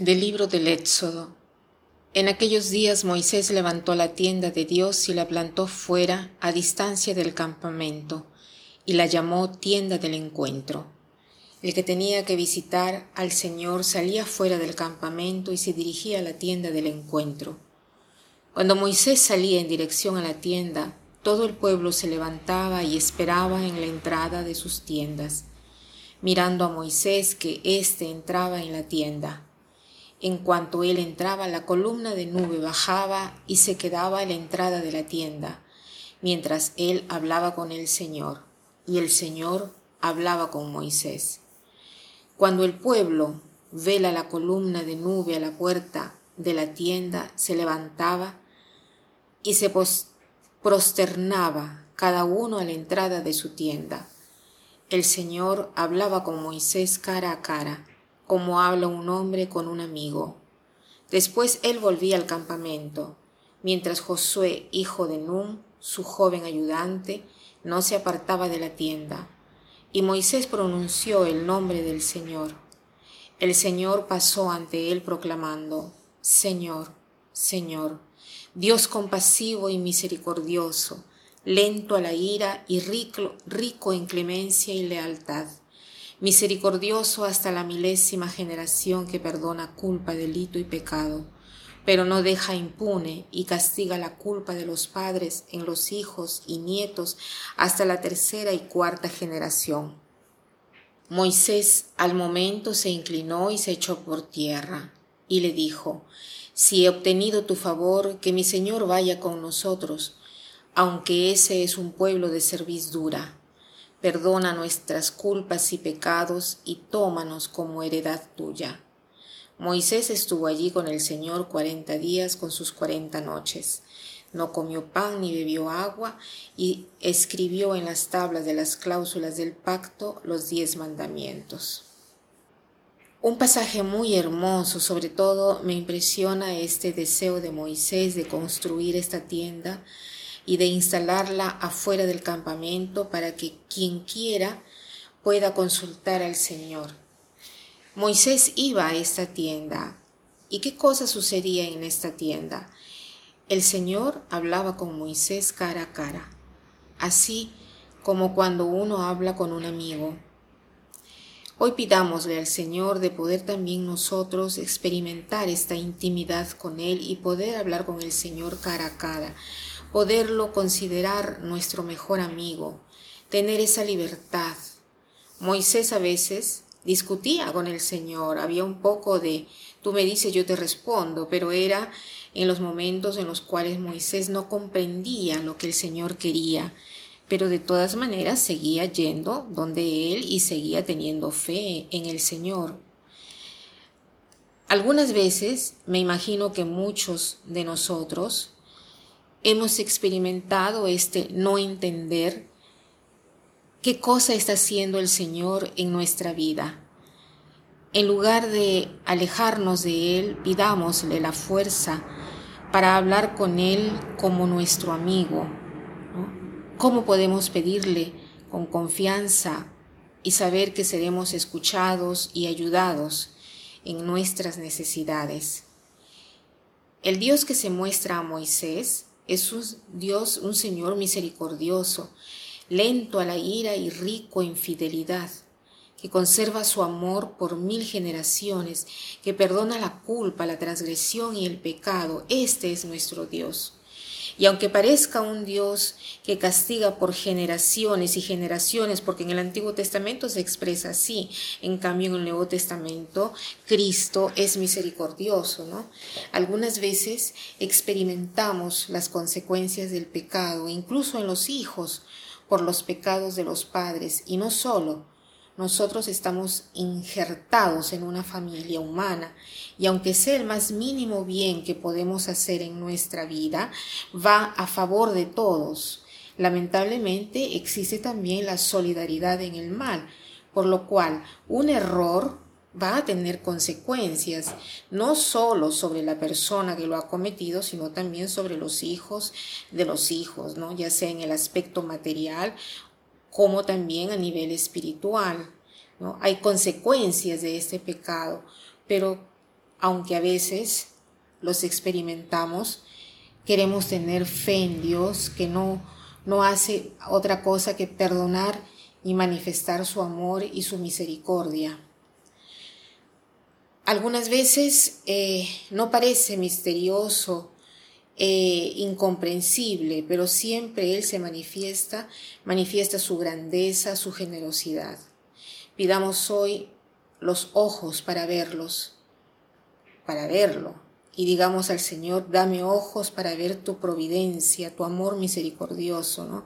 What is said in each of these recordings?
Del libro del Éxodo. En aquellos días Moisés levantó la tienda de Dios y la plantó fuera, a distancia del campamento, y la llamó tienda del encuentro. El que tenía que visitar al Señor salía fuera del campamento y se dirigía a la tienda del encuentro. Cuando Moisés salía en dirección a la tienda, todo el pueblo se levantaba y esperaba en la entrada de sus tiendas, mirando a Moisés que éste entraba en la tienda. En cuanto él entraba, la columna de nube bajaba y se quedaba a la entrada de la tienda, mientras él hablaba con el Señor, y el Señor hablaba con Moisés. Cuando el pueblo vela la columna de nube a la puerta de la tienda, se levantaba y se prosternaba cada uno a la entrada de su tienda. El Señor hablaba con Moisés cara a cara, como habla un hombre con un amigo. Después él volvía al campamento, mientras Josué, hijo de Nun, su joven ayudante, no se apartaba de la tienda. Y Moisés pronunció el nombre del Señor. El Señor pasó ante él proclamando, Señor, Señor, Dios compasivo y misericordioso, lento a la ira y rico, rico en clemencia y lealtad misericordioso hasta la milésima generación que perdona culpa, delito y pecado, pero no deja impune y castiga la culpa de los padres en los hijos y nietos hasta la tercera y cuarta generación. Moisés al momento se inclinó y se echó por tierra, y le dijo, Si he obtenido tu favor, que mi Señor vaya con nosotros, aunque ese es un pueblo de cerviz dura Perdona nuestras culpas y pecados y tómanos como heredad tuya. Moisés estuvo allí con el Señor cuarenta días con sus cuarenta noches. No comió pan ni bebió agua y escribió en las tablas de las cláusulas del pacto los diez mandamientos. Un pasaje muy hermoso, sobre todo me impresiona este deseo de Moisés de construir esta tienda y de instalarla afuera del campamento para que quien quiera pueda consultar al Señor. Moisés iba a esta tienda. ¿Y qué cosa sucedía en esta tienda? El Señor hablaba con Moisés cara a cara, así como cuando uno habla con un amigo. Hoy pidámosle al Señor de poder también nosotros experimentar esta intimidad con Él y poder hablar con el Señor cara a cara, poderlo considerar nuestro mejor amigo, tener esa libertad. Moisés a veces discutía con el Señor, había un poco de tú me dices, yo te respondo, pero era en los momentos en los cuales Moisés no comprendía lo que el Señor quería, pero de todas maneras seguía yendo donde él y seguía teniendo fe en el Señor. Algunas veces me imagino que muchos de nosotros hemos experimentado este no entender qué cosa está haciendo el Señor en nuestra vida. En lugar de alejarnos de Él, pidámosle la fuerza para hablar con Él como nuestro amigo. ¿Cómo podemos pedirle con confianza y saber que seremos escuchados y ayudados en nuestras necesidades? El Dios que se muestra a Moisés es Dios, un Señor misericordioso, lento a la ira y rico en fidelidad, que conserva su amor por mil generaciones, que perdona la culpa, la transgresión y el pecado. Este es nuestro Dios. Y aunque parezca un Dios que castiga por generaciones y generaciones, porque en el Antiguo Testamento se expresa así, en cambio en el Nuevo Testamento Cristo es misericordioso, ¿no? Algunas veces experimentamos las consecuencias del pecado, incluso en los hijos, por los pecados de los padres, y no solo, nosotros estamos injertados en una familia humana y aunque sea el más mínimo bien que podemos hacer en nuestra vida, va a favor de todos. Lamentablemente existe también la solidaridad en el mal, por lo cual un error va a tener consecuencias, no solo sobre la persona que lo ha cometido, sino también sobre los hijos de los hijos, ¿no? ya sea en el aspecto material como también a nivel espiritual. Hay consecuencias de este pecado, pero aunque a veces los experimentamos, queremos tener fe en Dios que no, no hace otra cosa que perdonar y manifestar su amor y su misericordia. Algunas veces eh, no parece misterioso, eh, incomprensible, pero siempre Él se manifiesta, manifiesta su grandeza, su generosidad. Pidamos hoy los ojos para verlos, para verlo, y digamos al Señor, dame ojos para ver tu providencia, tu amor misericordioso, ¿no?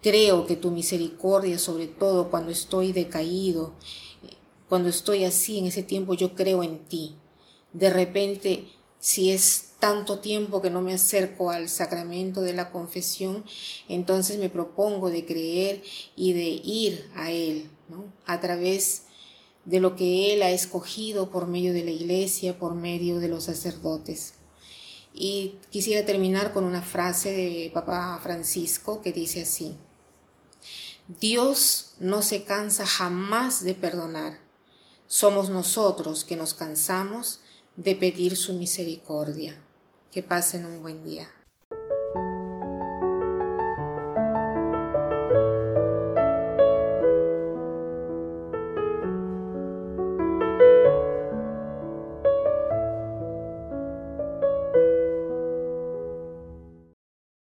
Creo que tu misericordia, sobre todo cuando estoy decaído, cuando estoy así en ese tiempo, yo creo en ti. De repente, si es tanto tiempo que no me acerco al sacramento de la confesión, entonces me propongo de creer y de ir a Él, ¿no? A través de lo que Él ha escogido por medio de la iglesia, por medio de los sacerdotes. Y quisiera terminar con una frase de Papa Francisco que dice así, Dios no se cansa jamás de perdonar. Somos nosotros que nos cansamos de pedir su misericordia. Que pasen un buen día.